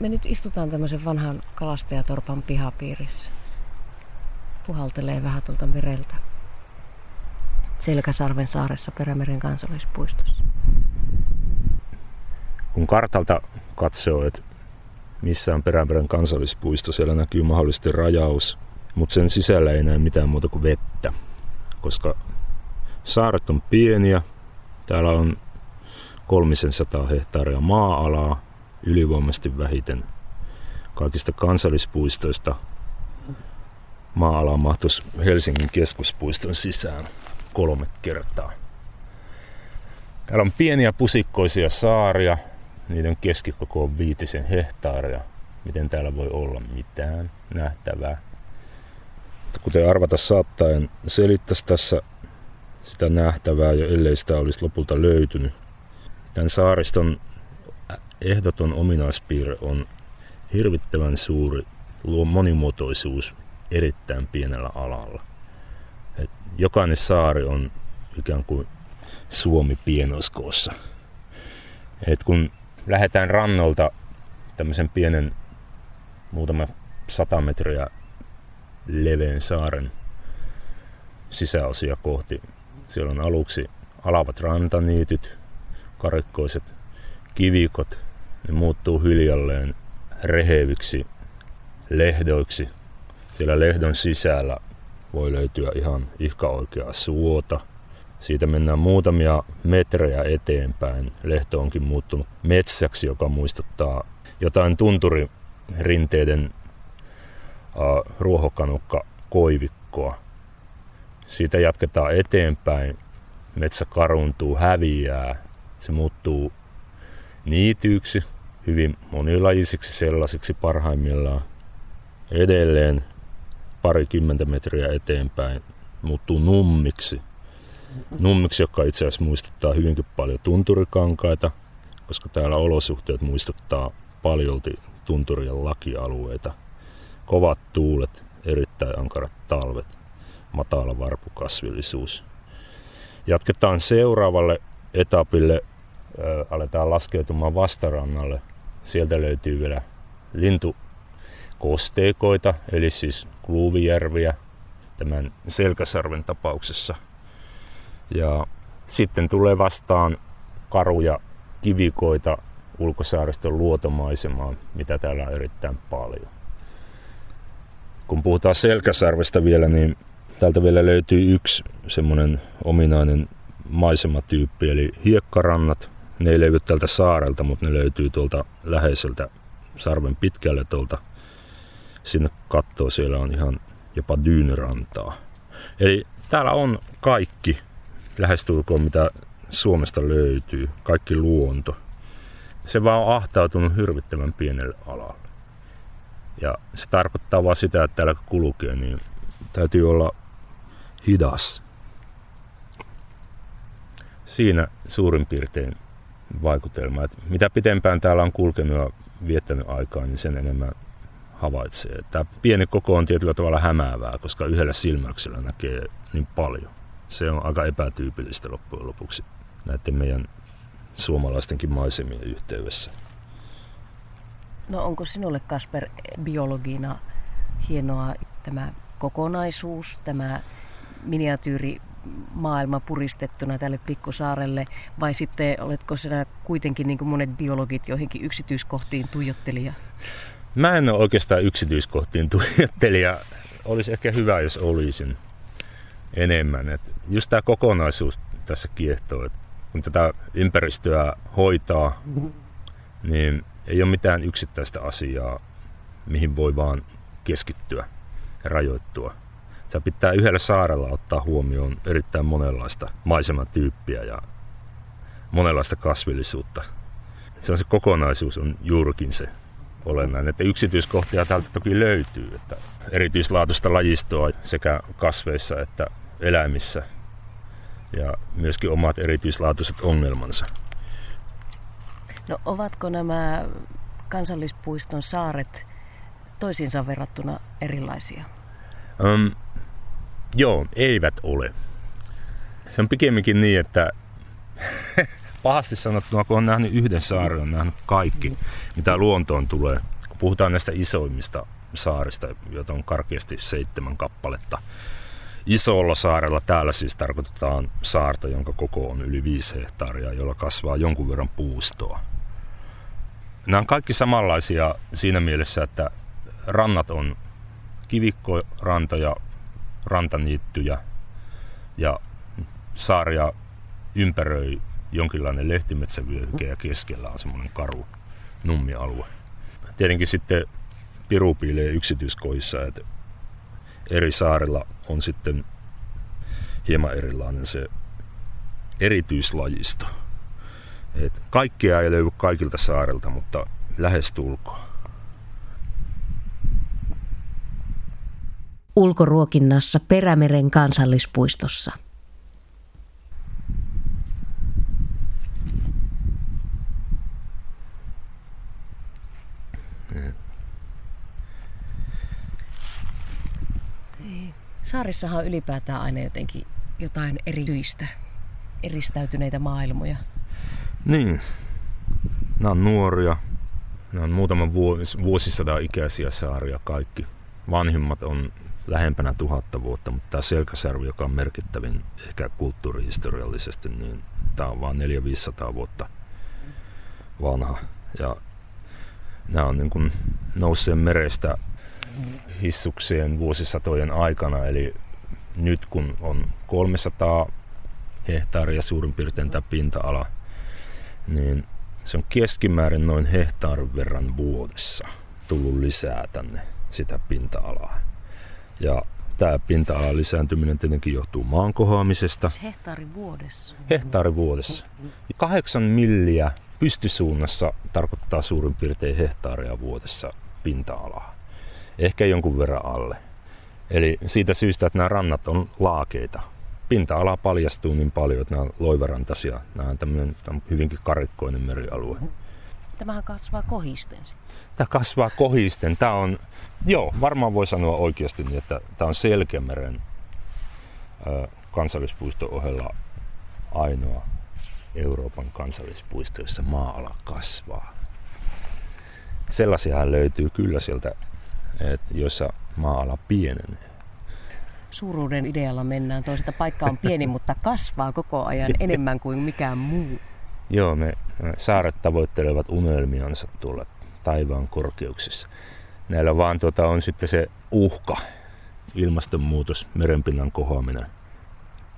Me nyt istutaan tämmöisen vanhan kalastajatorpan pihapiirissä. Puhaltelee vähän tuolta mereltä. Selkäsarven saaressa Perämeren kansallispuistossa. Kun kartalta katsoo, että missä on Perämeren kansallispuisto, siellä näkyy mahdollisesti rajaus, mutta sen sisällä ei näe mitään muuta kuin vettä, koska saaret on pieniä, täällä on kolmisen sataa hehtaaria maa-alaa, ylivoimaisesti vähiten kaikista kansallispuistoista maa-ala mahtuisi Helsingin keskuspuiston sisään kolme kertaa. Täällä on pieniä pusikkoisia saaria, niiden keskikoko on viitisen hehtaaria. Miten täällä voi olla mitään nähtävää? Kuten arvata saattaa, en selittäisi tässä sitä nähtävää, ja ellei sitä olisi lopulta löytynyt. Tämän saariston ehdoton ominaispiirre on hirvittävän suuri monimuotoisuus erittäin pienellä alalla. Et jokainen saari on ikään kuin Suomi pienoskoossa. Et kun lähdetään rannolta tämmöisen pienen muutama sata metriä leveän saaren sisäosia kohti, siellä on aluksi alavat rantaniityt, karikkoiset kivikot, ne muuttuu hiljalleen reheviksi lehdoiksi. Siellä lehdon sisällä voi löytyä ihan ihka oikeaa suota. Siitä mennään muutamia metrejä eteenpäin. Lehto onkin muuttunut metsäksi, joka muistuttaa jotain tunturirinteiden uh, ruohokanukka koivikkoa. Siitä jatketaan eteenpäin. Metsä karuntuu, häviää. Se muuttuu niityiksi, hyvin monilajisiksi sellaisiksi parhaimmillaan. Edelleen parikymmentä metriä eteenpäin muuttuu nummiksi. Nummiksi, joka itse asiassa muistuttaa hyvinkin paljon tunturikankaita, koska täällä olosuhteet muistuttaa paljolti tunturien lakialueita. Kovat tuulet, erittäin ankarat talvet, matala varpukasvillisuus. Jatketaan seuraavalle etapille aletaan laskeutumaan vastarannalle. Sieltä löytyy vielä lintukosteikoita, eli siis Kluuvijärviä tämän Selkäsarven tapauksessa. Ja sitten tulee vastaan karuja kivikoita ulkosaariston luotomaisemaan, mitä täällä on erittäin paljon. Kun puhutaan Selkäsarvesta vielä, niin täältä vielä löytyy yksi semmoinen ominainen maisematyyppi, eli hiekkarannat, ne ei löydy tältä saarelta, mutta ne löytyy tuolta läheiseltä sarven pitkälle tuolta sinne kattoo, siellä on ihan jopa dyynyrantaa. Eli täällä on kaikki lähestulkoon mitä Suomesta löytyy, kaikki luonto. Se vaan on ahtautunut hirvittävän pienelle alalle. Ja se tarkoittaa vaan sitä, että täällä kun kulkee, niin täytyy olla hidas. Siinä suurin piirtein vaikutelma. Että mitä pitempään täällä on kulkenut ja viettänyt aikaa, niin sen enemmän havaitsee. Tämä pieni koko on tietyllä tavalla hämäävää, koska yhdellä silmäyksellä näkee niin paljon. Se on aika epätyypillistä loppujen lopuksi näiden meidän suomalaistenkin maisemien yhteydessä. No onko sinulle Kasper biologina hienoa tämä kokonaisuus, tämä miniatyyri maailma puristettuna tälle pikkusaarelle, vai sitten oletko sinä kuitenkin niin kuin monet biologit joihinkin yksityiskohtiin tuijottelija? Mä en ole oikeastaan yksityiskohtiin tuijottelija. Olisi ehkä hyvä, jos olisin enemmän. Et just tämä kokonaisuus tässä kiehtoo, että kun tätä ympäristöä hoitaa, niin ei ole mitään yksittäistä asiaa, mihin voi vaan keskittyä ja rajoittua. Sä pitää yhdellä saarella ottaa huomioon erittäin monenlaista maisematyyppiä ja monenlaista kasvillisuutta. Se on se kokonaisuus on juurikin se olennainen, että yksityiskohtia täältä toki löytyy, että erityislaatuista lajistoa sekä kasveissa että eläimissä ja myöskin omat erityislaatuiset ongelmansa. No ovatko nämä kansallispuiston saaret toisiinsa verrattuna erilaisia? Um, Joo, eivät ole. Se on pikemminkin niin, että pahasti sanottuna, kun on nähnyt yhden saaren, on nähnyt kaikki, mitä luontoon tulee. Kun puhutaan näistä isoimmista saarista, joita on karkeasti seitsemän kappaletta. Isolla saarella täällä siis tarkoitetaan saarta, jonka koko on yli 5 hehtaaria, jolla kasvaa jonkun verran puustoa. Nämä on kaikki samanlaisia siinä mielessä, että rannat on kivikkorantoja, rantaniittyjä ja saaria ympäröi jonkinlainen lehtimetsävyöhyke ja keskellä on semmoinen karu nummialue. Tietenkin sitten piru piilee yksityiskoissa, että eri saarilla on sitten hieman erilainen se erityislajisto. Et kaikkea ei löydy kaikilta saarilta, mutta lähestulkoon. Ulkoruokinnassa Perämeren kansallispuistossa. Saarissahan on ylipäätään aina jotenkin jotain erityistä, eristäytyneitä maailmoja. Niin. Nämä on nuoria. Nämä on muutaman vuos, vuosisadan ikäisiä saaria kaikki. Vanhimmat on lähempänä tuhatta vuotta, mutta tämä Selkäsärvi, joka on merkittävin ehkä kulttuurihistoriallisesti, niin tämä on vain 400-500 vuotta vanha. Ja nämä on niin kuin nousseen merestä hissuksien vuosisatojen aikana, eli nyt kun on 300 hehtaaria suurin piirtein tämä pinta-ala, niin se on keskimäärin noin hehtaarin verran vuodessa tullut lisää tänne sitä pinta-alaa. Ja tämä pinta-alan lisääntyminen tietenkin johtuu maan kohoamisesta. Hehtaari vuodessa. Hehtaari vuodessa. Kahdeksan milliä pystysuunnassa tarkoittaa suurin piirtein hehtaaria vuodessa pinta-alaa ehkä jonkun verran alle. Eli siitä syystä, että nämä rannat on laakeita. Pinta-ala paljastuu niin paljon, että nämä on loivarantaisia. Nämä on tämmöinen hyvinkin karikkoinen merialue. Tämähän kasvaa kohisten. Tämä kasvaa kohisten. Tämä on, joo, varmaan voi sanoa oikeasti niin, että tämä on Selkämeren kansallispuiston ohella ainoa Euroopan kansallispuisto, jossa maa-ala kasvaa. Sellaisiahan löytyy kyllä sieltä että joissa maa-ala pienenee. Suuruuden idealla mennään. Toisaalta paikka on pieni, mutta kasvaa koko ajan enemmän kuin mikään muu. Joo, me saaret tavoittelevat unelmiansa tuolla taivaan korkeuksissa. Näillä vaan tuota, on sitten se uhka, ilmastonmuutos, merenpinnan kohoaminen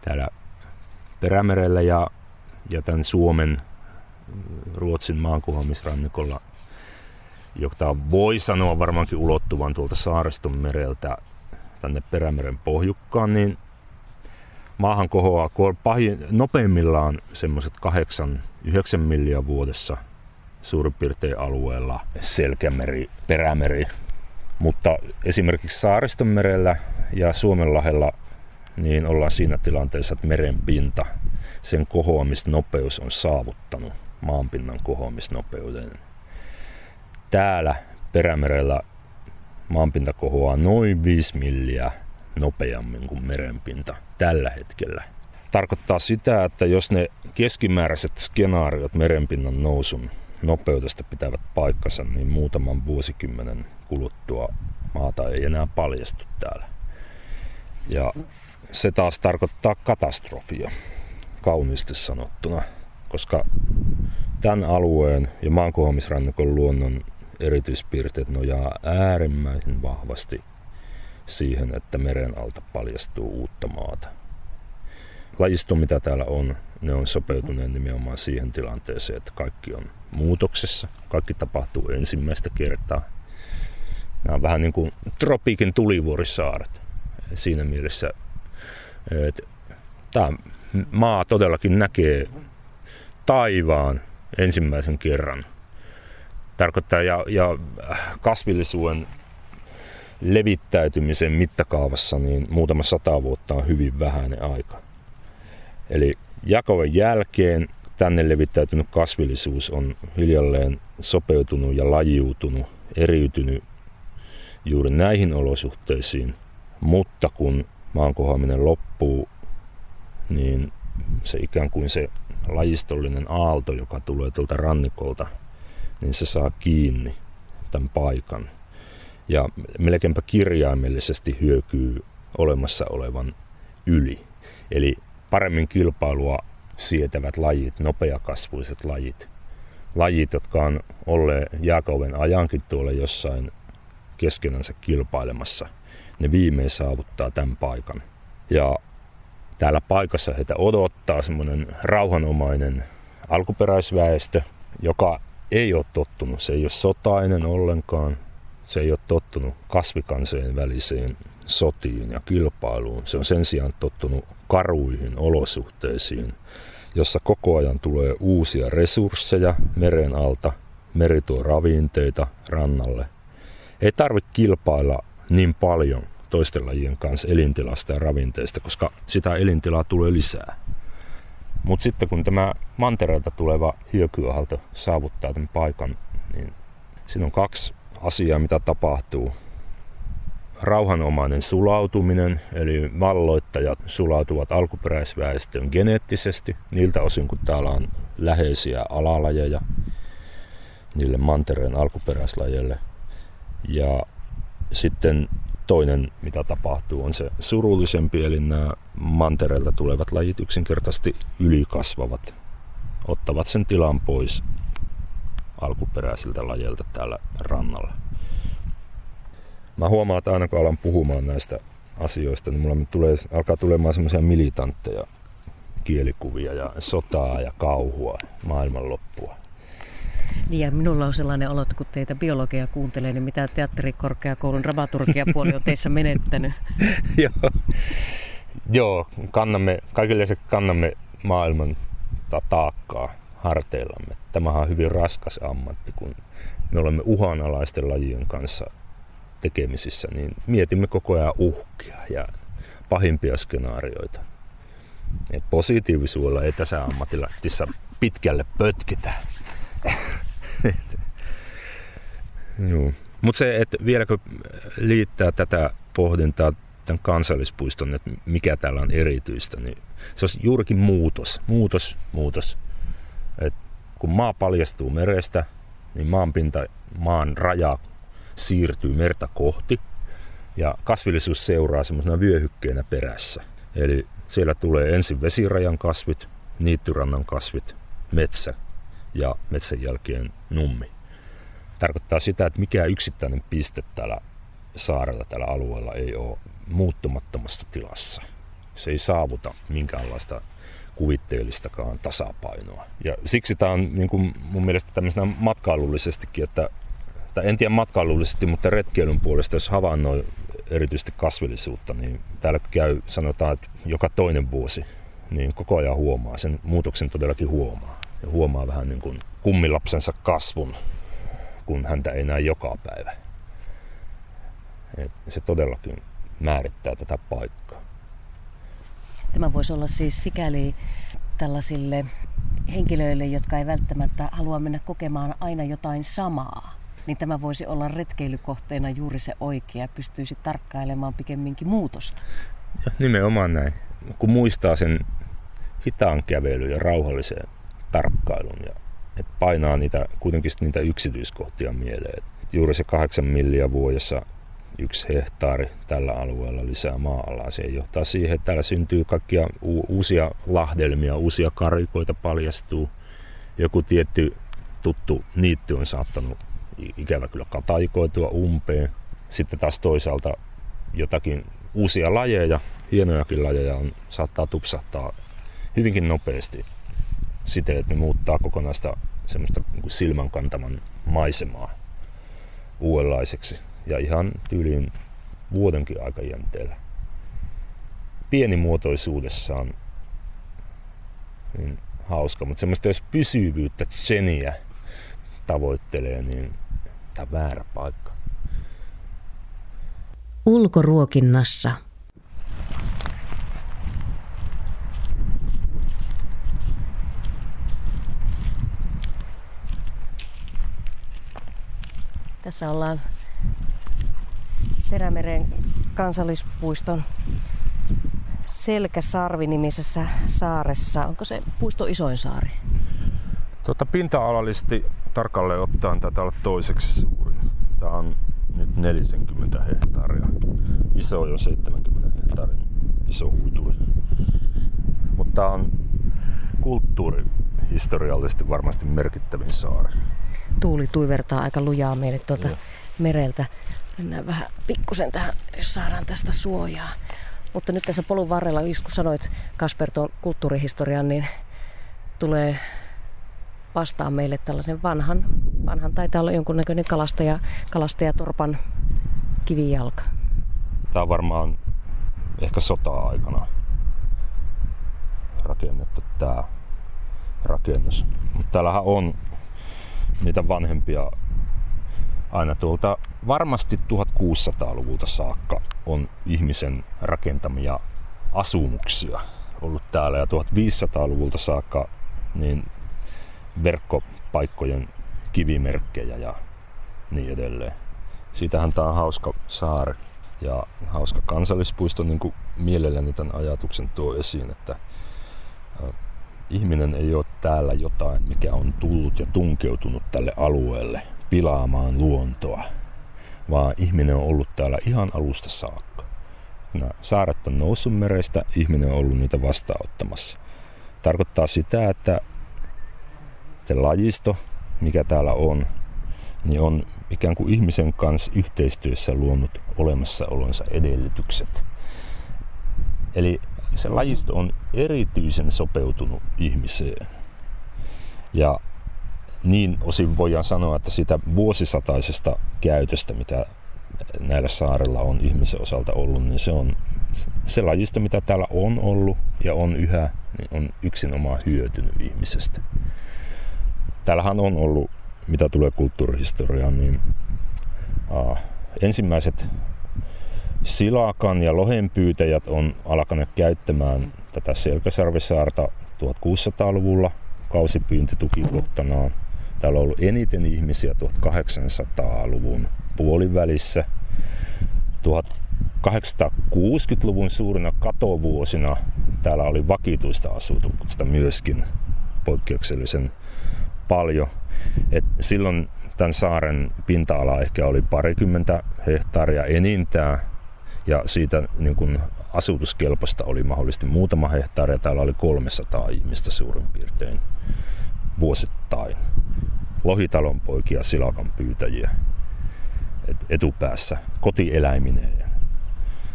täällä Perämerellä ja, ja tämän Suomen, Ruotsin maankohoamisrannikolla jota voi sanoa varmaankin ulottuvan tuolta saariston mereltä tänne Perämeren pohjukkaan, niin maahan kohoaa pahin, nopeimmillaan semmoiset 8-9 milliä vuodessa suurin piirtein alueella Selkämeri, Perämeri. Mutta esimerkiksi Saaristonmerellä ja Suomenlahdella niin ollaan siinä tilanteessa, että meren pinta, sen kohoamisnopeus on saavuttanut maanpinnan kohoamisnopeuden täällä Perämerellä maanpinta kohoaa noin 5 milliä nopeammin kuin merenpinta tällä hetkellä. Tarkoittaa sitä, että jos ne keskimääräiset skenaariot merenpinnan nousun nopeudesta pitävät paikkansa, niin muutaman vuosikymmenen kuluttua maata ei enää paljastu täällä. Ja se taas tarkoittaa katastrofia, kauniisti sanottuna, koska tämän alueen ja maankohoamisrannikon luonnon erityispiirteet nojaa äärimmäisen vahvasti siihen, että meren alta paljastuu uutta maata. Lajisto, mitä täällä on, ne on sopeutuneet nimenomaan siihen tilanteeseen, että kaikki on muutoksessa. Kaikki tapahtuu ensimmäistä kertaa. Nämä on vähän niin kuin tropiikin tulivuorisaaret. Siinä mielessä, että tämä maa todellakin näkee taivaan ensimmäisen kerran tarkoittaa ja, ja kasvillisuuden levittäytymisen mittakaavassa niin muutama sata vuotta on hyvin vähäinen aika. Eli jakoven jälkeen tänne levittäytynyt kasvillisuus on hiljalleen sopeutunut ja lajiutunut, eriytynyt juuri näihin olosuhteisiin, mutta kun maankohoaminen loppuu, niin se ikään kuin se lajistollinen aalto, joka tulee tuolta rannikolta, niin se saa kiinni tämän paikan. Ja melkeinpä kirjaimellisesti hyökyy olemassa olevan yli. Eli paremmin kilpailua sietävät lajit, nopeakasvuiset lajit, lajit, jotka on olleet jääkauden ajankin tuolla jossain keskenänsä kilpailemassa, ne viimein saavuttaa tämän paikan. Ja täällä paikassa heitä odottaa semmoinen rauhanomainen alkuperäisväestö, joka ei ole tottunut, se ei ole sotainen ollenkaan, se ei ole tottunut kasvikansojen väliseen sotiin ja kilpailuun. Se on sen sijaan tottunut karuihin olosuhteisiin, jossa koko ajan tulee uusia resursseja meren alta, meri tuo ravinteita rannalle. Ei tarvitse kilpailla niin paljon toisten lajien kanssa elintilasta ja ravinteista, koska sitä elintilaa tulee lisää. Mutta sitten kun tämä mantereelta tuleva hyökyöhalto saavuttaa tämän paikan, niin siinä on kaksi asiaa, mitä tapahtuu. Rauhanomainen sulautuminen, eli valloittajat sulautuvat alkuperäisväestöön geneettisesti, niiltä osin kun täällä on läheisiä alalajeja niille mantereen alkuperäislajeille. Ja sitten toinen, mitä tapahtuu, on se surullisempi, eli nämä mantereelta tulevat lajit yksinkertaisesti ylikasvavat, ottavat sen tilan pois alkuperäisiltä lajeilta täällä rannalla. Mä huomaan, että aina kun alan puhumaan näistä asioista, niin mulla tulee, alkaa tulemaan semmoisia militantteja kielikuvia ja sotaa ja kauhua, maailmanloppua. Niin ja minulla on sellainen olo, että kun teitä biologia kuuntelee, niin mitä teatterikorkeakoulun dramaturgiapuoli on teissä menettänyt? Joo. Joo, kannamme, kaikille se kannamme maailman taakkaa harteillamme. Tämähän on hyvin raskas ammatti, kun me olemme uhanalaisten lajien kanssa tekemisissä, niin mietimme koko ajan uhkia ja pahimpia skenaarioita. Et positiivisuudella ei tässä ammatissa pitkälle pötkitä. Mutta se, että vieläkö liittää tätä pohdintaa tämän kansallispuiston, että mikä täällä on erityistä, niin se olisi juurikin muutos, muutos, muutos. Et kun maa paljastuu merestä, niin maanpinta, maan raja siirtyy merta kohti ja kasvillisuus seuraa semmoisena vyöhykkeenä perässä. Eli siellä tulee ensin vesirajan kasvit, niittyrannan kasvit, metsä ja metsän jälkeen nummi. Tarkoittaa sitä, että mikä yksittäinen piste täällä saarella, tällä alueella ei ole muuttumattomassa tilassa. Se ei saavuta minkäänlaista kuvitteellistakaan tasapainoa. Ja siksi tämä on niin kuin mun mielestä tämmöisenä matkailullisestikin, että tai en tiedä matkailullisesti, mutta retkeilyn puolesta, jos havainnoi erityisesti kasvillisuutta, niin täällä käy, sanotaan, että joka toinen vuosi, niin koko ajan huomaa, sen muutoksen todellakin huomaa. Ja huomaa vähän niin kuin kummilapsensa kasvun, kun häntä ei näe joka päivä. Et se todellakin määrittää tätä paikkaa. Tämä voisi olla siis sikäli tällaisille henkilöille, jotka ei välttämättä halua mennä kokemaan aina jotain samaa, niin tämä voisi olla retkeilykohteena juuri se oikea, pystyisi tarkkailemaan pikemminkin muutosta. Ja nimenomaan näin. Kun muistaa sen hitaan kävelyn ja rauhallisen tarkkailun ja että painaa niitä, kuitenkin niitä yksityiskohtia mieleen. Et juuri se kahdeksan milliä vuodessa yksi hehtaari tällä alueella lisää maa-alaa. Se johtaa siihen, että täällä syntyy kaikkia uusia lahdelmia, uusia karikoita paljastuu. Joku tietty tuttu niitty on saattanut ikävä kyllä kataikoitua umpeen. Sitten taas toisaalta jotakin uusia lajeja, hienojakin lajeja on, saattaa tupsahtaa hyvinkin nopeasti siten, että ne muuttaa kokonaista semmoista niin silmänkantaman maisemaa uudenlaiseksi ja ihan tyyliin vuodenkin aikajänteellä. Pienimuotoisuudessaan niin hauska, mutta semmoista jos pysyvyyttä, tseniä tavoittelee, niin tämä on väärä paikka. Ulkoruokinnassa – Tässä ollaan Perämeren kansallispuiston Selkäsarvi-nimisessä saaressa. Onko se puisto isoin saari? Tota, pinta-alallisesti tarkalleen ottaen taitaa olla toiseksi suurin. Tämä on nyt 40 hehtaaria. Iso on jo 70 hehtaarin iso huituri. Mutta tämä on kulttuurihistoriallisesti varmasti merkittävin saari. Tuuli tuivertaa aika lujaa meille tuota mereltä. Mennään vähän pikkusen tähän, jos saadaan tästä suojaa. Mutta nyt tässä polun varrella, kun sanoit Kasper tuon kulttuurihistorian, niin tulee vastaan meille tällaisen vanhan, vanhan taitaa olla jonkunnäköinen kalastaja, kalastajatorpan kivijalka. Tämä on varmaan ehkä sota-aikana rakennettu tämä rakennus. Mutta täällähän on niitä vanhempia aina tuolta varmasti 1600-luvulta saakka on ihmisen rakentamia asumuksia ollut täällä ja 1500-luvulta saakka niin verkkopaikkojen kivimerkkejä ja niin edelleen. Siitähän tämä on hauska saari ja hauska kansallispuisto, niin kuin mielelläni tämän ajatuksen tuo esiin, että ihminen ei ole täällä jotain, mikä on tullut ja tunkeutunut tälle alueelle pilaamaan luontoa, vaan ihminen on ollut täällä ihan alusta saakka. Nämä saaret on noussut merestä, ihminen on ollut niitä vastaanottamassa. Tarkoittaa sitä, että se lajisto, mikä täällä on, niin on ikään kuin ihmisen kanssa yhteistyössä luonut olemassaolonsa edellytykset. Eli se lajisto on erityisen sopeutunut ihmiseen. Ja niin osin voidaan sanoa, että sitä vuosisataisesta käytöstä, mitä näillä saarella on ihmisen osalta ollut, niin se on se lajista, mitä täällä on ollut ja on yhä, niin on yksinomaan hyötynyt ihmisestä. Täällähän on ollut, mitä tulee kulttuurihistoriaan, niin uh, ensimmäiset silakan ja lohenpyytäjät on alkaneet käyttämään tätä Selkäsarvisaarta 1600-luvulla kausipyyntitukiluottanaan. Täällä on ollut eniten ihmisiä 1800-luvun puolivälissä. 1860-luvun suurina katovuosina täällä oli vakituista asutusta myöskin poikkeuksellisen paljon. Et silloin tämän saaren pinta-ala ehkä oli parikymmentä hehtaaria enintään ja siitä niin kun asutuskelpoista oli mahdollisesti muutama hehtaari ja täällä oli 300 ihmistä suurin piirtein vuosittain. Lohitalon poikia, silakan pyytäjiä et etupäässä kotieläimineen.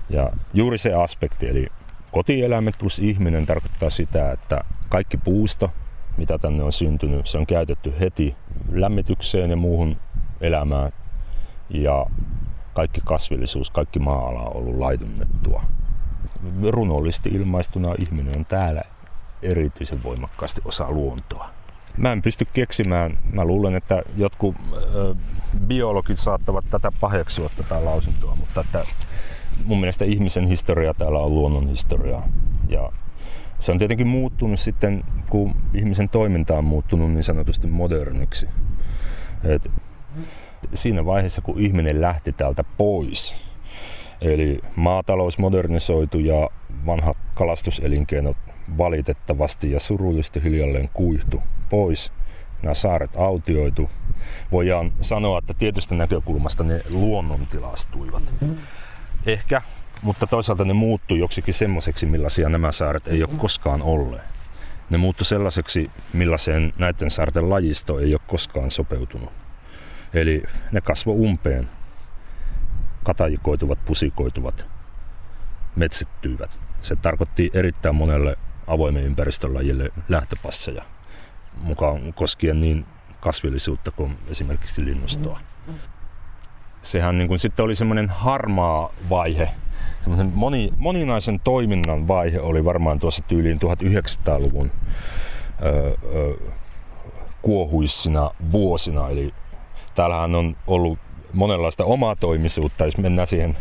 Ja juuri se aspekti, eli kotieläimet plus ihminen tarkoittaa sitä, että kaikki puusto, mitä tänne on syntynyt, se on käytetty heti lämmitykseen ja muuhun elämään. Ja kaikki kasvillisuus, kaikki maa-ala on ollut laidunnettua. Runollisesti ilmaistuna ihminen on täällä erityisen voimakkaasti osa luontoa. Mä en pysty keksimään, mä luulen, että jotkut ö, biologit saattavat tätä paheksua tätä lausuntoa, mutta että mun mielestä ihmisen historia täällä on luonnon historiaa. Ja se on tietenkin muuttunut sitten, kun ihmisen toiminta on muuttunut niin sanotusti moderniksi. Et siinä vaiheessa, kun ihminen lähti täältä pois, eli maatalous modernisoitu ja vanha kalastuselinkeinot valitettavasti ja surullisesti hiljalleen kuihtu pois, nämä saaret autioitu. Voidaan sanoa, että tietystä näkökulmasta ne luonnontilastuivat. Ehkä mutta toisaalta ne muuttui joksikin semmoiseksi, millaisia nämä saaret ei ole koskaan olleet. Ne muuttu sellaiseksi, millaiseen näiden saarten lajisto ei ole koskaan sopeutunut. Eli ne kasvo umpeen, katajikoituvat, pusikoituvat, metsittyivät. Se tarkoitti erittäin monelle avoimen ympäristön lajille lähtöpasseja, mukaan koskien niin kasvillisuutta kuin esimerkiksi linnustoa. Sehän niin kuin sitten oli semmoinen harmaa vaihe moni, moninaisen toiminnan vaihe oli varmaan tuossa tyyliin 1900-luvun ö, ö, kuohuissina vuosina. Eli täällähän on ollut monenlaista omaa toimisuutta, jos mennään siihen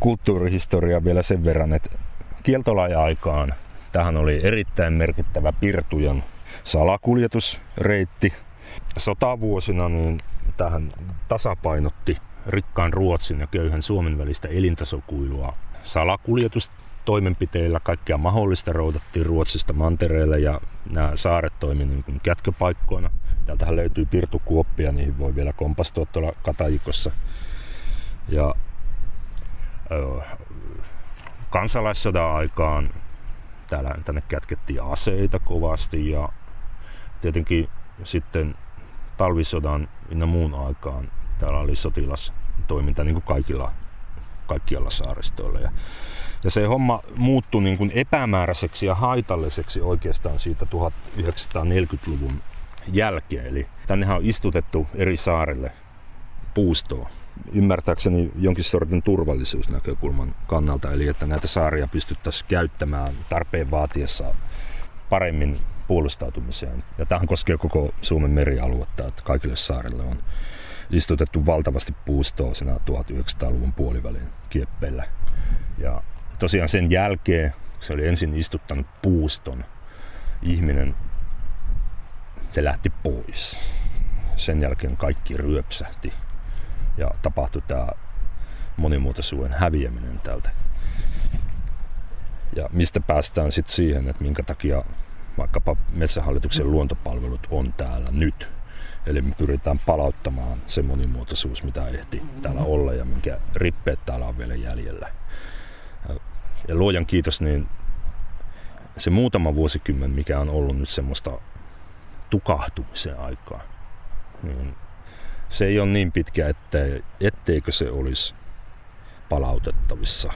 kulttuurihistoriaan vielä sen verran, että kieltolaja-aikaan tähän oli erittäin merkittävä Pirtujan salakuljetusreitti. Sotavuosina niin tähän tasapainotti rikkaan Ruotsin ja köyhän Suomen välistä elintasokuilua salakuljetus toimenpiteillä kaikkea mahdollista roudattiin Ruotsista mantereelle ja nämä saaret toimivat niin kuin kätköpaikkoina. Täältähän löytyy pirtukuoppia, niihin voi vielä kompastua tuolla Katajikossa. Ja kansalaissodan aikaan täällä tänne kätkettiin aseita kovasti ja tietenkin sitten talvisodan ja muun aikaan täällä oli sotilastoiminta niin kuin kaikilla, kaikkialla saaristoilla. Ja, ja se homma muuttui niin kuin epämääräiseksi ja haitalliseksi oikeastaan siitä 1940-luvun jälkeen. Eli tännehän on istutettu eri saarille puustoa ymmärtääkseni jonkin sortin turvallisuusnäkökulman kannalta, eli että näitä saaria pystyttäisiin käyttämään tarpeen vaatiessa paremmin puolustautumiseen. Ja tähän koskee koko Suomen merialuetta, että kaikille saarille on istutettu valtavasti puustoa siinä 1900-luvun puolivälin kieppeillä. Ja tosiaan sen jälkeen, se oli ensin istuttanut puuston, ihminen, se lähti pois. Sen jälkeen kaikki ryöpsähti ja tapahtui tämä monimuotoisuuden häviäminen täältä. Ja mistä päästään sitten siihen, että minkä takia vaikkapa Metsähallituksen luontopalvelut on täällä nyt. Eli me pyritään palauttamaan se monimuotoisuus, mitä ehti täällä olla ja minkä rippeet täällä on vielä jäljellä. Ja luojan kiitos, niin se muutama vuosikymmen, mikä on ollut nyt semmoista tukahtumisen aikaa, niin se ei ole niin pitkä, ettei, etteikö se olisi palautettavissa.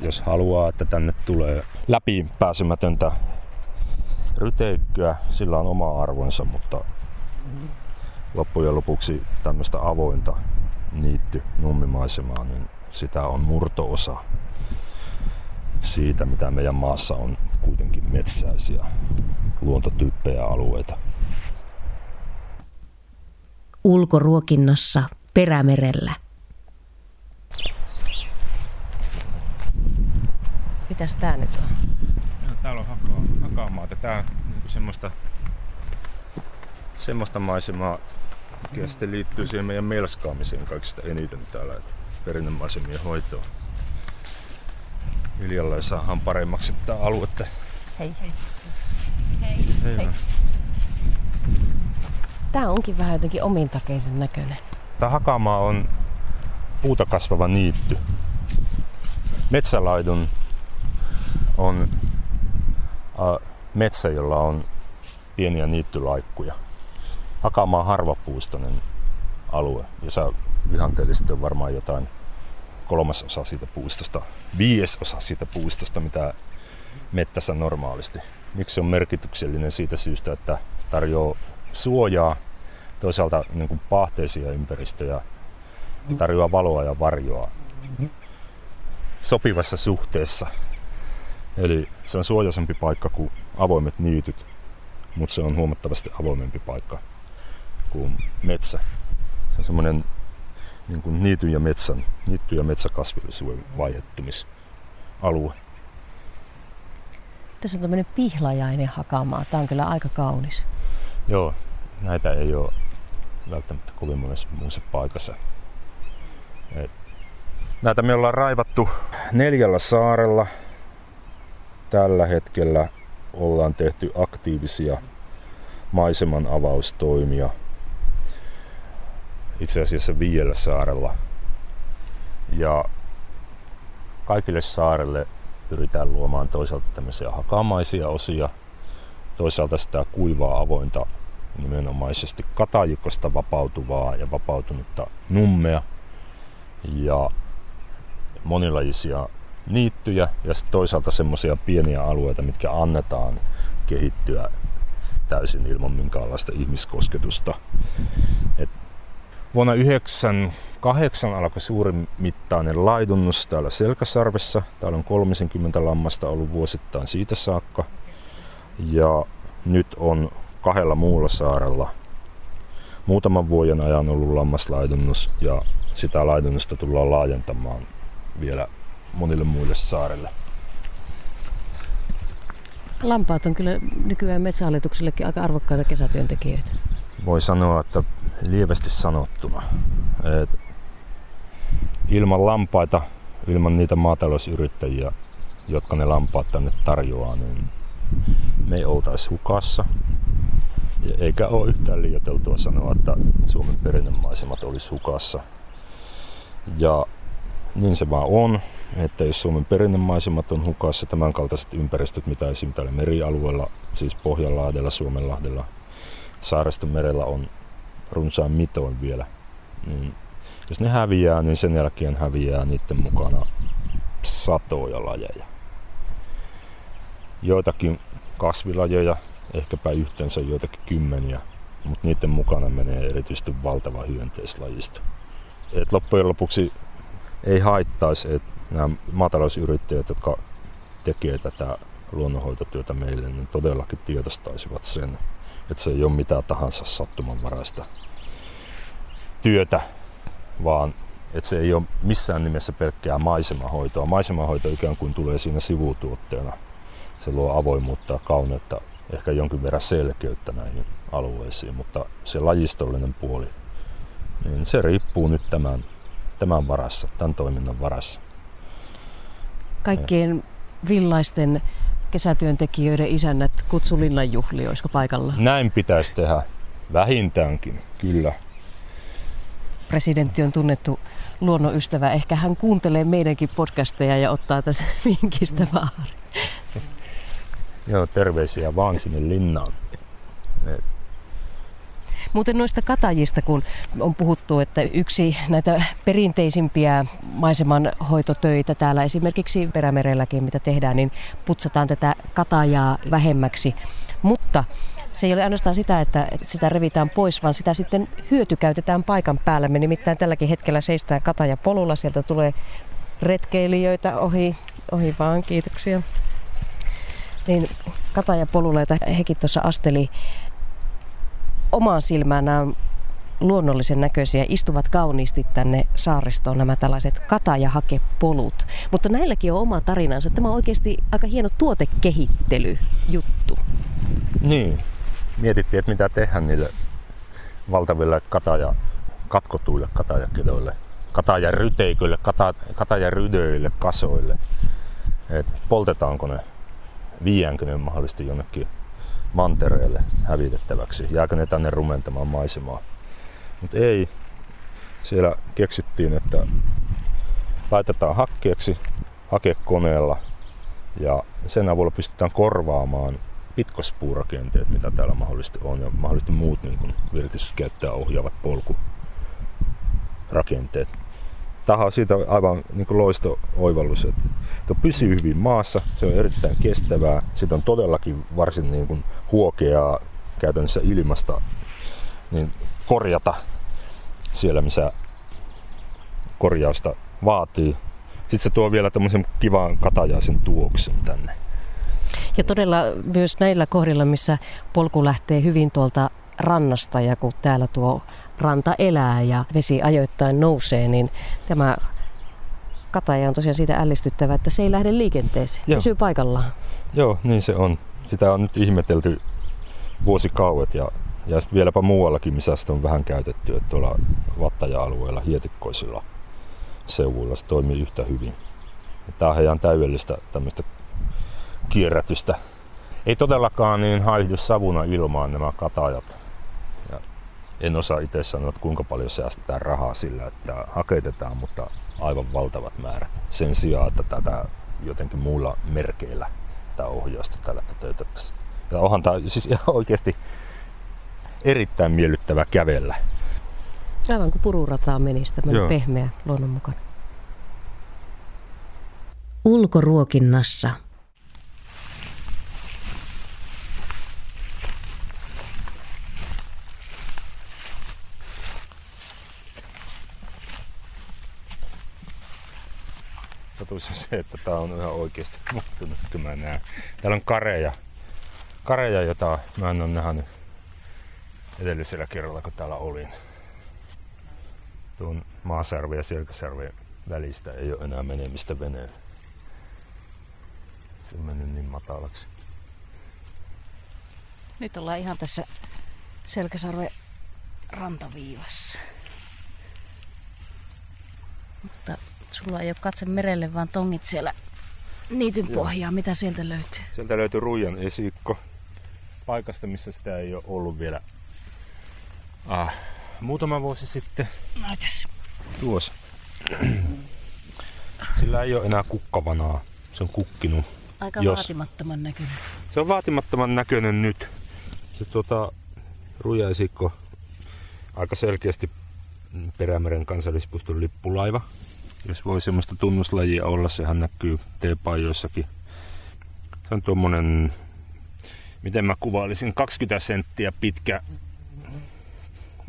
Jos haluaa, että tänne tulee läpi pääsemätöntä ryteikköä, sillä on oma arvonsa, mutta loppujen lopuksi tämmöistä avointa niitty nummimaisemaa, niin sitä on murtoosa siitä, mitä meidän maassa on kuitenkin metsäisiä luontotyyppejä alueita ulkoruokinnassa Perämerellä. Mitäs tää nyt on? No, täällä on hakaa, hakamaata. Tää on semmoista, semmoista maisemaa, mikä sitten liittyy siihen meidän melskaamiseen kaikista eniten täällä. Perinnemaisemien hoitoon. Hiljalleen saadaan paremmaksi tää aluetta. Hei hei. Hei. hei. hei. Tää onkin vähän jotenkin omintakeisen näköinen. Tämä hakamaa on puuta kasvava niitty. Metsälaidun on äh, metsä, jolla on pieniä niittylaikkuja. Hakamaa on harvapuustoinen alue, jossa vihanteellisesti on varmaan jotain kolmasosa siitä puistosta, viiesosa siitä puistosta, mitä mettässä normaalisti. Miksi se on merkityksellinen siitä syystä, että se tarjoaa suojaa, toisaalta niin kuin pahteisia ympäristöjä, tarjoaa valoa ja varjoa sopivassa suhteessa. Eli se on suojaisempi paikka kuin avoimet niityt, mutta se on huomattavasti avoimempi paikka kuin metsä. Se on semmoinen niin kuin niityn ja metsän, niitty- ja metsäkasvillisuuden vaihettumisalue. Tässä on tämmöinen pihlajainen hakamaa. Tämä on kyllä aika kaunis. Joo, näitä ei ole välttämättä kovin monessa muussa paikassa. Et näitä me ollaan raivattu neljällä saarella. Tällä hetkellä ollaan tehty aktiivisia maiseman avaustoimia itse asiassa viidellä saarella. Ja kaikille saarelle pyritään luomaan toisaalta tämmöisiä hakamaisia osia, toisaalta sitä kuivaa avointa nimenomaisesti katajikosta vapautuvaa ja vapautunutta nummea ja monilajisia niittyjä ja sitten toisaalta semmoisia pieniä alueita, mitkä annetaan kehittyä täysin ilman minkäänlaista ihmiskosketusta. Et vuonna 1998 alkoi suurin mittainen laidunnus täällä Selkäsarvessa. Täällä on 30 lammasta ollut vuosittain siitä saakka. Ja nyt on kahdella muulla saarella muutaman vuoden ajan ollut lammaslaidunnus ja sitä laidunnusta tullaan laajentamaan vielä monille muille saarille. Lampaat on kyllä nykyään metsähallituksellekin aika arvokkaita kesätyöntekijöitä. Voi sanoa, että lievästi sanottuna. Et ilman lampaita ilman niitä maatalousyrittäjiä, jotka ne lampaat tänne tarjoaa, niin me ei oltaisi hukassa. Eikä ole yhtään liioiteltua sanoa, että Suomen perinnemaisemat olisi hukassa. Ja niin se vaan on, että jos Suomen perinnemaisemat on hukassa, tämän kaltaiset ympäristöt, mitä esimerkiksi täällä merialueella, siis Pohjanlahdella, Suomenlahdella, Saareston merellä on runsaan mitoin vielä, niin jos ne häviää, niin sen jälkeen häviää niiden mukana satoja lajeja. Joitakin kasvilajeja, ehkäpä yhteensä joitakin kymmeniä, mutta niiden mukana menee erityisesti valtava hyönteislajisto. Et loppujen lopuksi ei haittaisi, että nämä maatalousyrittäjät, jotka tekee tätä luonnonhoitotyötä meille, niin todellakin tiedostaisivat sen, että se ei ole mitään tahansa sattumanvaraista työtä, vaan että se ei ole missään nimessä pelkkää maisemahoitoa. Maisemahoito ikään kuin tulee siinä sivutuotteena. Se luo avoimuutta kauneutta, ehkä jonkin verran selkeyttä näihin alueisiin, mutta se lajistollinen puoli, niin se riippuu nyt tämän, tämän varassa, tämän toiminnan varassa. Kaikkien villaisten kesätyöntekijöiden isännät kutsu linnanjuhli, olisiko paikalla? Näin pitäisi tehdä, vähintäänkin, kyllä presidentti on tunnettu luonnonystävä. Ehkä hän kuuntelee meidänkin podcasteja ja ottaa tässä vinkistä vaari. Joo, terveisiä vaan sinne linnaan. Muuten noista katajista, kun on puhuttu, että yksi näitä perinteisimpiä maisemanhoitotöitä täällä esimerkiksi Perämerelläkin, mitä tehdään, niin putsataan tätä katajaa vähemmäksi. Mutta se ei ole ainoastaan sitä, että sitä revitään pois, vaan sitä sitten hyötykäytetään paikan päällä. Me nimittäin tälläkin hetkellä seistään kataja polulla, sieltä tulee retkeilijöitä ohi, ohi vaan, kiitoksia. Niin kataja polulla, jota hekin tuossa asteli omaan silmään nämä on luonnollisen näköisiä, istuvat kauniisti tänne saaristoon nämä tällaiset katajahakepolut. Mutta näilläkin on oma tarinansa. Tämä on oikeasti aika hieno tuotekehittelyjuttu. Niin, mietittiin, että mitä tehdä niille valtaville kataja, katkotuille katajakedoille, katajaryteiköille, kata, katajarydöille, kasoille. Et poltetaanko ne, viiänkö ne mahdollisesti jonnekin mantereelle hävitettäväksi, jääkö ne tänne rumentamaan maisemaa. Mutta ei, siellä keksittiin, että laitetaan hakkeeksi hakekoneella ja sen avulla pystytään korvaamaan pitkospuurakenteet, mitä täällä mahdollisesti on, ja mahdollisesti muut niin virkistyskäyttöä ohjaavat polkurakenteet. Tämä on siitä aivan niin kuin loisto-oivallus, että pysyy hyvin maassa, se on erittäin kestävää, siitä on todellakin varsin niin kuin huokeaa käytännössä ilmasta niin korjata siellä, missä korjausta vaatii. Sitten se tuo vielä tämmöisen kivan katajaisen tuoksen tänne. Ja todella myös näillä kohdilla, missä polku lähtee hyvin tuolta rannasta ja kun täällä tuo ranta elää ja vesi ajoittain nousee, niin tämä kataja on tosiaan siitä ällistyttävä, että se ei lähde liikenteeseen, Joo. pysyy paikallaan. Joo, niin se on. Sitä on nyt ihmetelty vuosikauet ja, ja sitten vieläpä muuallakin, missä sitä on vähän käytetty, että tuolla Vattaja-alueella hietikkoisilla seuvuilla se toimii yhtä hyvin. Tämä on ihan täydellistä tämmöistä kierrätystä. Ei todellakaan niin haihdu savuna ilmaan nämä katajat. En osaa itse sanoa, että kuinka paljon säästetään rahaa sillä, että haketetaan, mutta aivan valtavat määrät. Sen sijaan, että tätä jotenkin muilla merkeillä tämä ohjausta tällä toteutettaisiin. Ja onhan tämä siis ihan oikeasti erittäin miellyttävä kävellä. Aivan kuin pururataa menisi tämmöinen pehmeä luonnonmukainen. Ulkoruokinnassa totuus on se, että tämä on ihan oikeasti muuttunut, kun mä näen. Täällä on kareja, kareja jota mä en ole nähnyt edellisellä kerralla, kun täällä olin. Tuon Maasarvi ja Selkäsarven välistä ei ole enää menemistä veneellä. Se on mennyt niin matalaksi. Nyt ollaan ihan tässä Selkäsarven rantaviivassa. Mutta Sulla ei ole katse merelle, vaan tongit siellä niityn pohjaa. Mitä sieltä löytyy? Sieltä löytyy ruijan esikko. Paikasta, missä sitä ei ole ollut vielä ah, muutama vuosi sitten. Näytäs. Tuossa. Sillä ei ole enää kukkavanaa. Se on kukkinut. Aika jos... vaatimattoman näköinen. Se on vaatimattoman näköinen nyt. Se tuota, rujaesikko aika selkeästi Perämeren kansallispuiston lippulaiva. Jos voi semmoista tunnuslajia olla, sehän näkyy teepaijoissakin. Se on tuommoinen, miten mä kuvailisin, 20 senttiä pitkä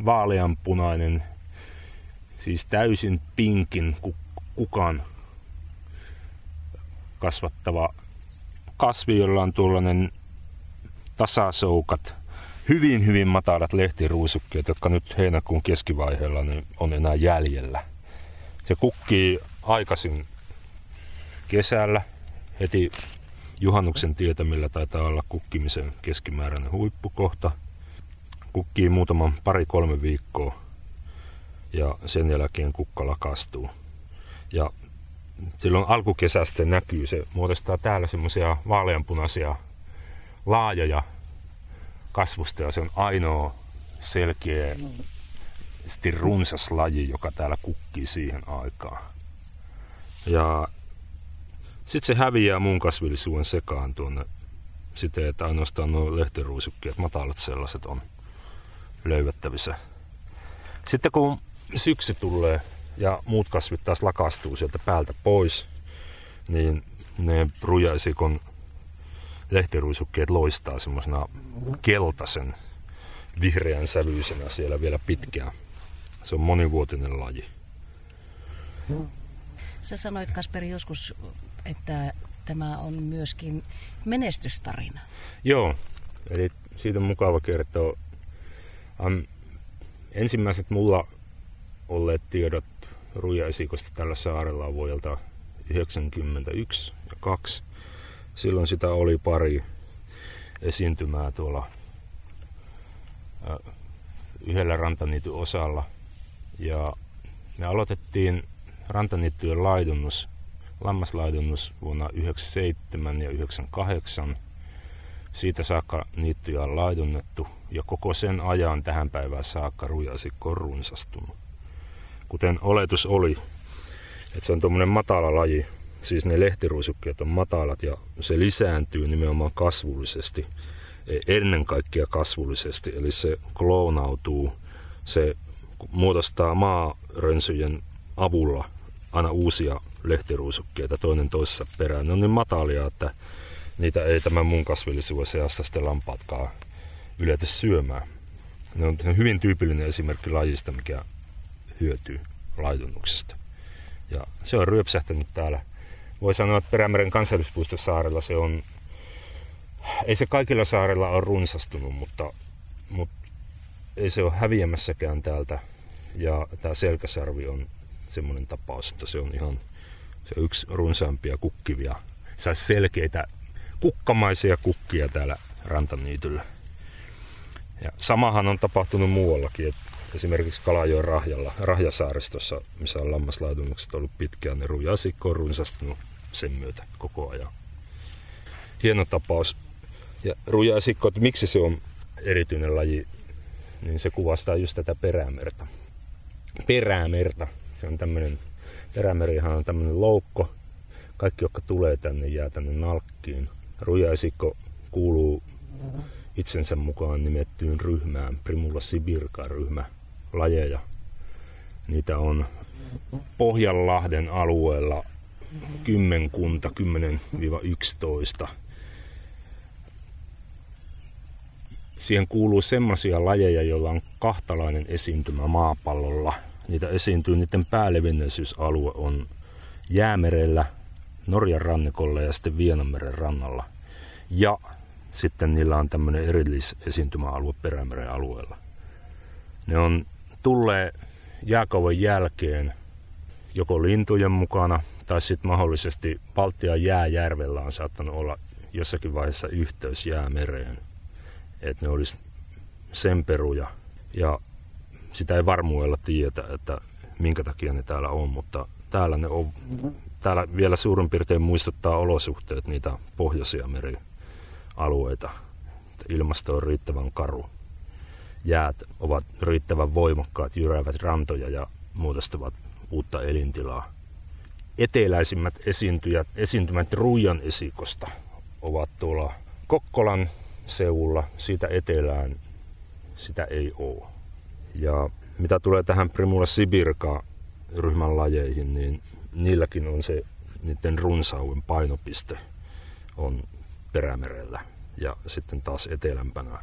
vaaleanpunainen, siis täysin pinkin kukan kasvattava kasvi, jolla on tuollainen tasasoukat, hyvin hyvin matalat lehtiruisukkeet, jotka nyt heinäkuun keskivaiheella niin on enää jäljellä. Se kukkii aikaisin kesällä, heti juhannuksen tietämillä taitaa olla kukkimisen keskimääräinen huippukohta. Kukkii muutaman pari-kolme viikkoa ja sen jälkeen kukka lakastuu. Ja silloin alkukesästä näkyy, se muodostaa täällä semmoisia vaaleanpunaisia laajoja kasvusta ja se on ainoa selkeä runsas laji, joka täällä kukkii siihen aikaan. Ja sitten se häviää muun kasvillisuuden sekaan tuonne siten, että ainoastaan nuo lehtiruisukkeet, matalat sellaiset on löydettävissä. Sitten kun syksy tulee ja muut kasvit taas lakastuu sieltä päältä pois, niin ne rujaisikon lehtiruisukkeet loistaa semmoisena keltaisen vihreän sävyisenä siellä vielä pitkään. Se on monivuotinen laji. Sä sanoit Kasperi joskus, että tämä on myöskin menestystarina. Joo, eli siitä on mukava kertoa. Um, ensimmäiset mulla olleet tiedot ruijaesikosta tällä saarella on vuodelta 1991 ja 2. Silloin sitä oli pari esiintymää tuolla yhdellä rantaniityn osalla. Ja me aloitettiin rantaniittyjen laidunnus, lammaslaidunnus vuonna 1997 ja 1998. Siitä saakka niittyjä on laidunnettu ja koko sen ajan tähän päivään saakka rujasikko on runsastunut. Kuten oletus oli, että se on tuommoinen matala laji, siis ne lehtiruisukkeet on matalat ja se lisääntyy nimenomaan kasvullisesti, e, ennen kaikkea kasvullisesti, eli se kloonautuu, se muodostaa maarönsyjen avulla aina uusia lehtiruisukkeita toinen toisessa perään. Ne on niin matalia, että niitä ei tämän mun kasvillisuuden seassa sitten lampaatkaan yletä syömään. Ne on hyvin tyypillinen esimerkki lajista, mikä hyötyy laidunnuksesta. Ja se on ryöpsähtänyt täällä. Voi sanoa, että Perämeren saarella se on, ei se kaikilla saarella ole runsastunut, mutta, mutta ei se ole häviämässäkään täältä. Ja tämä selkäsarvi on semmoinen tapaus, että se on ihan se on yksi runsaampia kukkivia, saisi selkeitä kukkamaisia kukkia täällä rantaniityllä. Ja samahan on tapahtunut muuallakin, että esimerkiksi Kalajoen Rahjalla, Rahjasaaristossa, missä on lammaslaidunnukset ollut pitkään, niin rujasikko on runsastunut sen myötä koko ajan. Hieno tapaus. Ja rujasikko, että miksi se on erityinen laji, niin se kuvastaa just tätä perämerta. Perämerta, se on tämmöinen, perämerihan on tämmöinen loukko. Kaikki, jotka tulee tänne, jää tänne nalkkiin. Rujaisikko kuuluu itsensä mukaan nimettyyn ryhmään, Primula sibirka-ryhmä, lajeja. Niitä on Pohjanlahden alueella kymmenkunta, 10-11. Siihen kuuluu semmoisia lajeja, joilla on kahtalainen esiintymä maapallolla. Niitä esiintyy, niiden päälevinneisyysalue on Jäämerellä, Norjan rannikolla ja sitten Vienanmeren rannalla. Ja sitten niillä on tämmöinen erillisesiintymäalue Perämeren alueella. Ne on tulee jääkauven jälkeen joko lintujen mukana tai sitten mahdollisesti Baltian jääjärvellä on saattanut olla jossakin vaiheessa yhteys jäämereen. Että ne olisi sen peruja. Ja sitä ei varmuudella tiedetä, että minkä takia ne täällä on, mutta täällä ne on, täällä vielä suurin piirtein muistuttaa olosuhteet niitä pohjoisia merialueita. Ilmasto on riittävän karu. Jäät ovat riittävän voimakkaat, jyräävät rantoja ja muodostavat uutta elintilaa. Eteläisimmät esiintyjät, esiintymät Ruijan esikosta ovat tuolla Kokkolan seulla, siitä etelään sitä ei ole. Ja mitä tulee tähän Primula sibirka ryhmän lajeihin, niin niilläkin on se niiden runsauden painopiste on Perämerellä ja sitten taas etelämpänä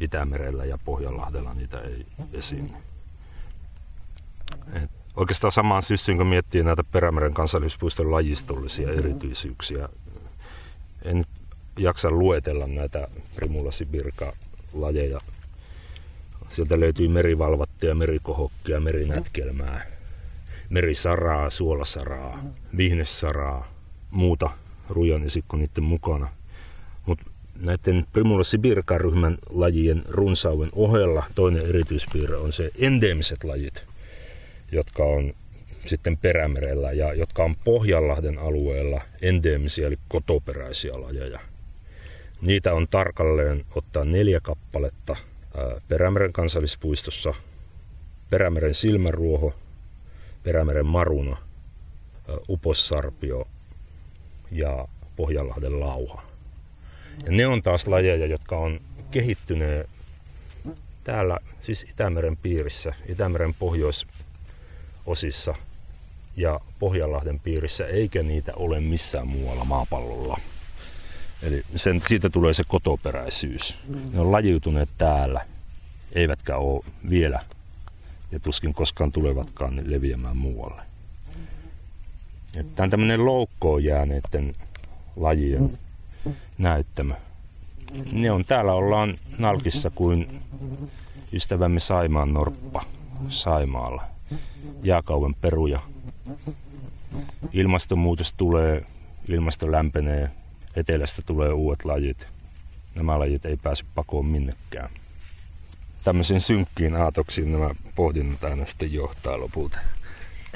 Itämerellä ja Pohjanlahdella niitä ei esiin. Et oikeastaan samaan syssyyn, kun miettii näitä Perämeren kansallispuiston lajistollisia erityisyyksiä, en jaksa luetella näitä Primula sibirka lajeja Sieltä löytyy merivalvattia, merikohokkia, merinätkelmää, merisaraa, suolasaraa, vihnesaraa, muuta rujanisikko niiden mukana. Mutta näiden Primula sibirka-ryhmän lajien runsauden ohella toinen erityispiirre on se endeemiset lajit, jotka on sitten perämerellä ja jotka on Pohjanlahden alueella endeemisiä eli kotoperäisiä lajeja. Niitä on tarkalleen ottaa neljä kappaletta – Perämeren kansallispuistossa, Perämeren silmänruoho, Perämeren maruna, Upossarpio ja Pohjanlahden lauha. Ja ne on taas lajeja, jotka on kehittyneet täällä, siis Itämeren piirissä, Itämeren pohjoisosissa ja Pohjanlahden piirissä, eikä niitä ole missään muualla maapallolla. Eli sen, siitä tulee se kotoperäisyys. Ne on lajiutuneet täällä, eivätkä ole vielä ja tuskin koskaan tulevatkaan leviämään muualle. Tämä on tämmöinen loukkoon jääneiden lajien näyttämö. Ne on täällä ollaan nalkissa kuin ystävämme Saimaan Norppa Saimaalla. Jääkauven peruja. Ilmastonmuutos tulee, ilmasto lämpenee, etelästä tulee uudet lajit. Nämä lajit ei pääse pakoon minnekään. Tämmöisiin synkkiin aatoksiin nämä pohdinnat aina sitten johtaa lopulta.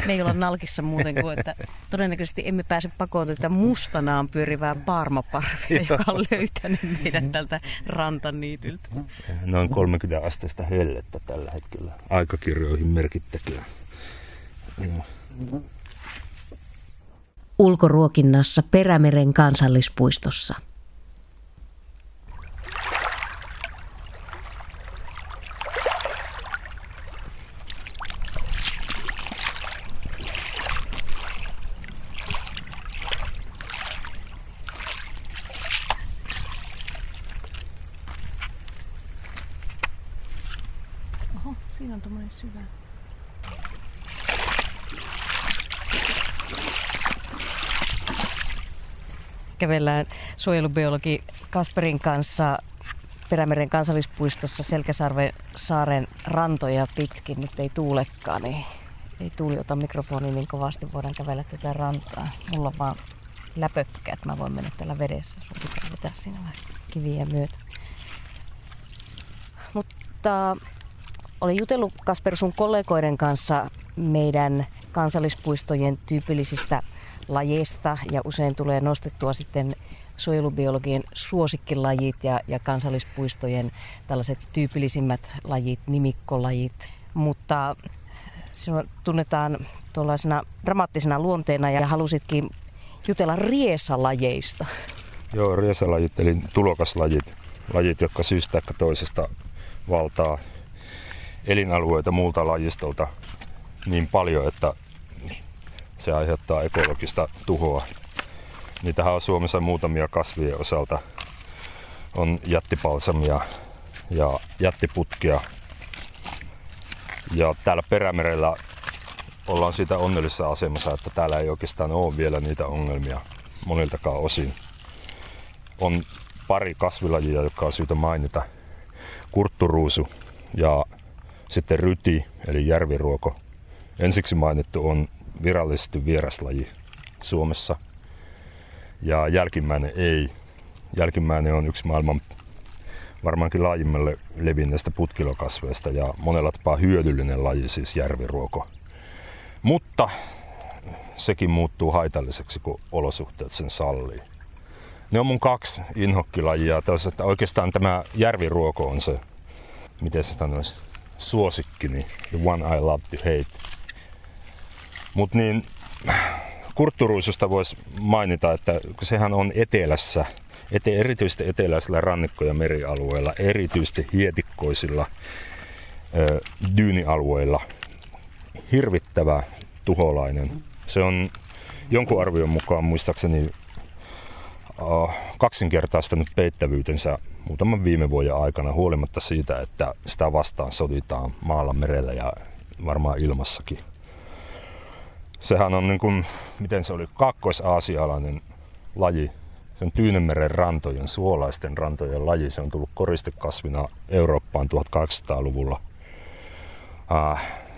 Me ei olla nalkissa muuten kuin, että todennäköisesti emme pääse pakoon tätä mustanaan pyörivää paarmaparvea, joka on löytänyt meidät tältä rantaniityltä. Noin 30 asteista hellettä tällä hetkellä. Aikakirjoihin merkittäkää. Ulkoruokinnassa Perämeren kansallispuistossa. Siinä on tuommoinen syvä. Kävellään suojelubiologi Kasperin kanssa Perämeren kansallispuistossa Selkäsarven saaren rantoja pitkin. Nyt ei tuulekaan, niin ei tuuli ota mikrofoni niin kovasti, voidaan kävellä tätä rantaa. Mulla on vaan läpökkä, että mä voin mennä tällä vedessä. Sun pitää vetää siinä vähän kiviä myötä. Mutta olin jutellut Kasper sun kollegoiden kanssa meidän kansallispuistojen tyypillisistä lajeista ja usein tulee nostettua sitten suojelubiologien suosikkilajit ja, ja kansallispuistojen tällaiset tyypillisimmät lajit, nimikkolajit. Mutta sinua tunnetaan tuollaisena dramaattisena luonteena ja halusitkin jutella riesalajeista. Joo, riesalajit eli tulokaslajit, lajit, jotka syystä toisesta valtaa elinalueita muulta lajistolta niin paljon, että se aiheuttaa ekologista tuhoa. Niitähän on Suomessa muutamia kasvien osalta. On jättipalsamia ja jättiputkia. Ja täällä Perämerellä ollaan siitä onnellisessa asemassa, että täällä ei oikeastaan ole vielä niitä ongelmia moniltakaan osin. On pari kasvilajia, jotka on syytä mainita. Kurtturuusu ja sitten ryti, eli järviruoko. Ensiksi mainittu on virallisesti vieraslaji Suomessa. Ja jälkimmäinen ei. Jälkimmäinen on yksi maailman varmaankin laajimmalle levinneistä putkilokasveista ja monella tapaa hyödyllinen laji, siis järviruoko. Mutta sekin muuttuu haitalliseksi, kun olosuhteet sen sallii. Ne on mun kaksi inhokkilajia. Toisaalta oikeastaan tämä järviruoko on se, miten se sanoisi, suosikkini, the one I love to hate. Mutta niin, kurtturuisusta voisi mainita, että sehän on etelässä, ete, erityisesti eteläisillä rannikko- ja merialueilla, erityisesti hietikkoisilla ö, dyynialueilla hirvittävä tuholainen. Se on jonkun arvion mukaan muistaakseni kaksinkertaistanut peittävyytensä muutaman viime vuoden aikana huolimatta siitä, että sitä vastaan soditaan maalla, merellä ja varmaan ilmassakin. Sehän on niin kuin, miten se oli, kaakkois-aasialainen laji. Se on Tyynemeren rantojen, suolaisten rantojen laji. Se on tullut koristekasvina Eurooppaan 1800-luvulla.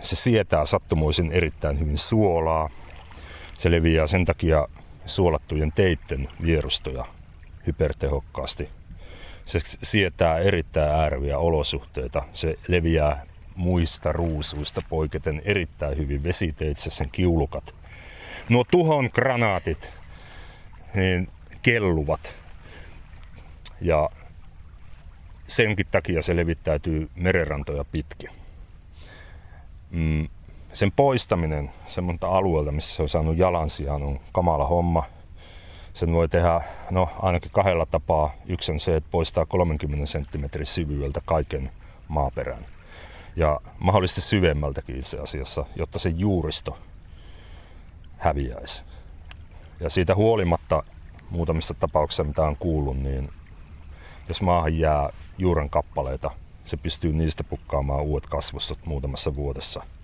Se sietää sattumoisin erittäin hyvin suolaa. Se leviää sen takia suolattujen teitten vierustoja hypertehokkaasti. Se sietää erittäin ääreviä olosuhteita. Se leviää muista ruusuista poiketen erittäin hyvin vesiteitse sen kiulukat. Nuo tuhon granaatit niin kelluvat ja senkin takia se levittäytyy merenrantoja pitkin. Mm, sen poistaminen semmoista alueelta, missä se on saanut jalansijaan, on kamala homma. Sen voi tehdä no, ainakin kahdella tapaa. Yksi on se, että poistaa 30 senttimetrin syvyydeltä kaiken maaperän. Ja mahdollisesti syvemmältäkin itse asiassa, jotta se juuristo häviäisi. Ja siitä huolimatta muutamissa tapauksissa, mitä on kuullut, niin jos maahan jää juuren kappaleita, se pystyy niistä pukkaamaan uudet kasvustot muutamassa vuodessa –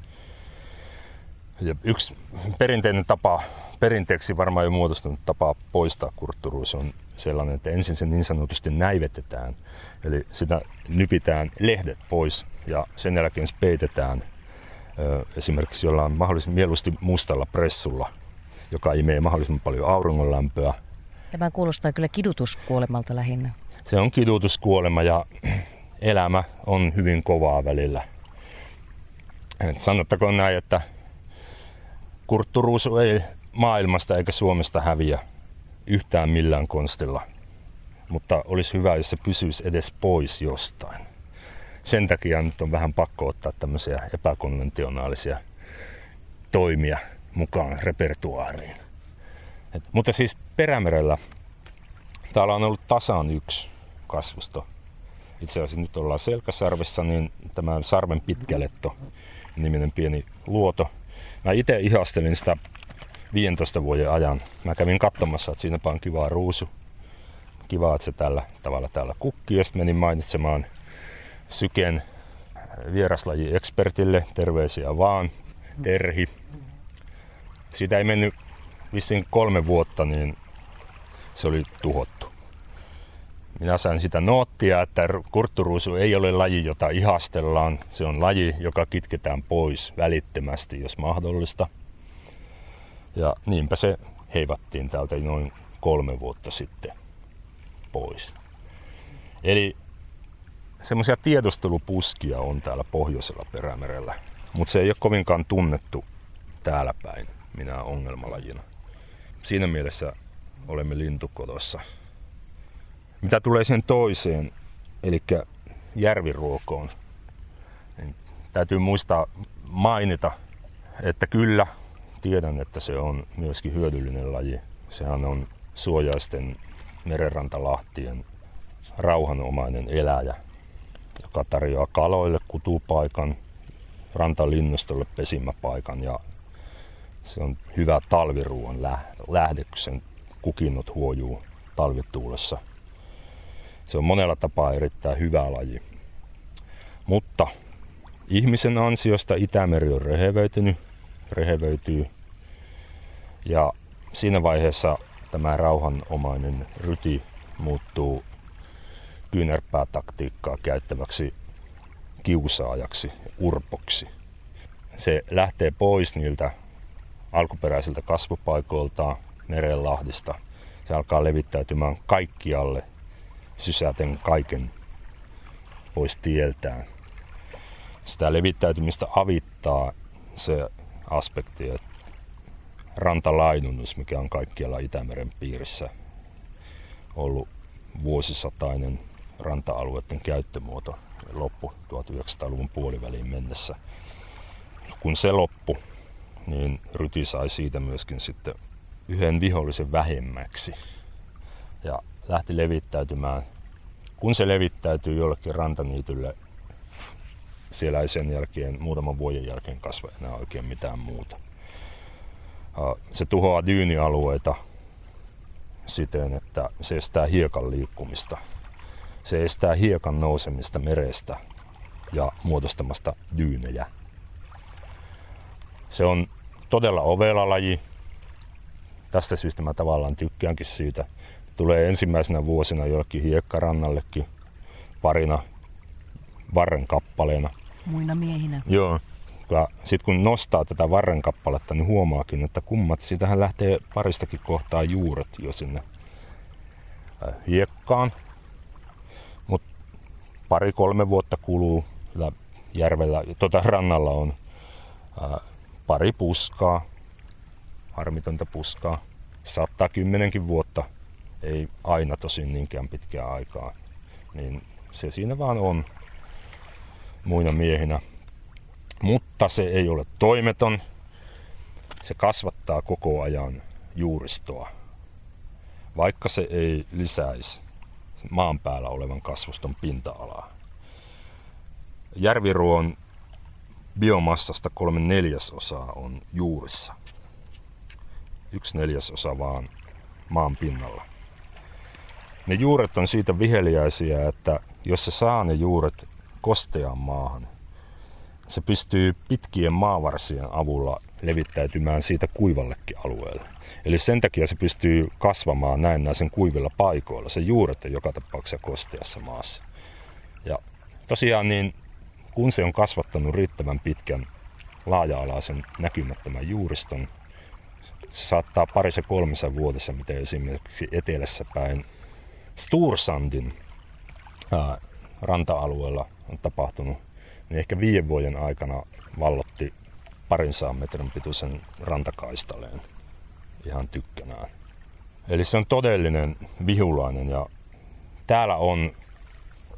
ja yksi perinteinen tapa, perinteeksi varmaan jo muodostunut tapa poistaa kurtturuus on sellainen, että ensin se niin sanotusti näivetetään. Eli sitä nypitään lehdet pois ja sen jälkeen se peitetään esimerkiksi jollain mahdollisimman mieluusti mustalla pressulla, joka imee mahdollisimman paljon auringonlämpöä. Tämä kuulostaa kyllä kidutuskuolemalta lähinnä. Se on kidutuskuolema ja elämä on hyvin kovaa välillä. Sanottakoon näin, että Kurtturuus ei maailmasta eikä Suomesta häviä yhtään millään konstilla, mutta olisi hyvä, jos se pysyisi edes pois jostain. Sen takia nyt on vähän pakko ottaa tämmöisiä epäkonventionaalisia toimia mukaan repertuaariin. Et, mutta siis Perämerellä täällä on ollut tasan yksi kasvusto. Itse asiassa nyt ollaan Selkäsarvessa, niin tämä Sarven pitkäletto niminen pieni luoto – Mä itse ihastelin sitä 15 vuoden ajan. Mä kävin katsomassa, että siinä on kivaa ruusu. Kiva, että se tällä tavalla täällä kukkii. Ja menin mainitsemaan Syken vieraslaji-ekspertille. Terveisiä vaan. Terhi. Siitä ei mennyt vissiin kolme vuotta, niin se oli tuhottu. Minä sain sitä noottia, että kurtturuusu ei ole laji, jota ihastellaan. Se on laji, joka kitketään pois välittömästi, jos mahdollista. Ja niinpä se heivattiin täältä noin kolme vuotta sitten pois. Eli semmoisia tiedustelupuskia on täällä pohjoisella perämerellä, mutta se ei ole kovinkaan tunnettu täällä päin minä ongelmalajina. Siinä mielessä olemme lintukodossa. Mitä tulee sen toiseen, eli järviruokoon, niin täytyy muistaa mainita, että kyllä tiedän, että se on myöskin hyödyllinen laji. Sehän on suojaisten merenrantalahtien rauhanomainen eläjä, joka tarjoaa kaloille kutupaikan, rantalinnustolle pesimäpaikan ja se on hyvä talviruoan lähde, kun sen kukinnot huojuu talvituulessa – se on monella tapaa erittäin hyvä laji. Mutta ihmisen ansiosta Itämeri on rehevöitynyt, rehevöityy. Ja siinä vaiheessa tämä rauhanomainen ryti muuttuu kyynärpäätaktiikkaa käyttäväksi kiusaajaksi, urpoksi. Se lähtee pois niiltä alkuperäisiltä kasvupaikoilta merenlahdista. Se alkaa levittäytymään kaikkialle sysäten kaiken pois tieltään. Sitä levittäytymistä avittaa se aspekti, että rantalaidunnus, mikä on kaikkialla Itämeren piirissä ollut vuosisatainen ranta-alueiden käyttömuoto loppu 1900-luvun puoliväliin mennessä. Kun se loppu, niin Ryti sai siitä myöskin sitten yhden vihollisen vähemmäksi ja lähti levittäytymään. Kun se levittäytyy jollekin rantaniitylle, siellä ei sen jälkeen, muutaman vuoden jälkeen kasva enää oikein mitään muuta. Se tuhoaa dyynialueita siten, että se estää hiekan liikkumista. Se estää hiekan nousemista merestä ja muodostamasta dyynejä. Se on todella ovela laji. Tästä syystä mä tavallaan tykkäänkin siitä. Tulee ensimmäisenä vuosina jollekin hiekkarannallekin parina varren kappaleena. Muina miehinä. Joo. Sitten kun nostaa tätä varren kappaletta, niin huomaakin, että kummat, siitähän lähtee paristakin kohtaa juuret jo sinne hiekkaan. Mutta pari-kolme vuotta kuluu järvellä, tuota rannalla on ää, pari puskaa, harmitonta puskaa. Saattaa kymmenenkin vuotta, ei aina tosin niinkään pitkää aikaa. Niin se siinä vaan on muina miehinä. Mutta se ei ole toimeton. Se kasvattaa koko ajan juuristoa, vaikka se ei lisäisi maan päällä olevan kasvuston pinta-alaa. Järviruon biomassasta kolme neljäsosaa on juurissa. Yksi neljäsosa vaan maan pinnalla. Ne juuret on siitä viheliäisiä, että jos se saa ne juuret kosteaan maahan, se pystyy pitkien maavarsien avulla levittäytymään siitä kuivallekin alueelle. Eli sen takia se pystyy kasvamaan näennäisen kuivilla paikoilla. Se juuret on joka tapauksessa kosteassa maassa. Ja tosiaan niin kun se on kasvattanut riittävän pitkän laaja-alaisen näkymättömän juuriston, se saattaa parissa kolmessa vuodessa, mitä esimerkiksi etelässä päin Stursandin ranta-alueella on tapahtunut, niin ehkä viiden vuoden aikana vallotti parin saan metrin pituisen rantakaistaleen ihan tykkänään. Eli se on todellinen vihulainen ja täällä on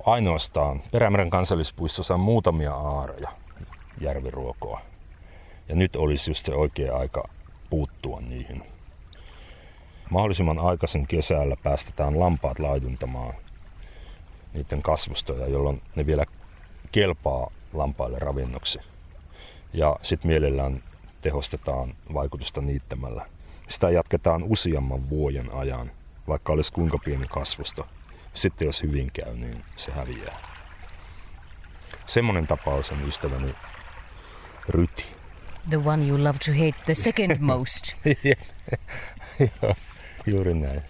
ainoastaan Perämeren kansallispuistossa on muutamia aaroja järviruokoa. Ja nyt olisi just se oikea aika puuttua niihin. Mahdollisimman aikaisin kesällä päästetään lampaat laiduntamaan niiden kasvustoja, jolloin ne vielä kelpaa lampaille ravinnoksi. Ja sitten mielellään tehostetaan vaikutusta niittämällä. Sitä jatketaan useamman vuoden ajan, vaikka olisi kuinka pieni kasvusto sitten jos hyvin käy, niin se häviää. Semmoinen tapaus on ystäväni Ryti. The one you love to hate the second most. Joo, juuri näin.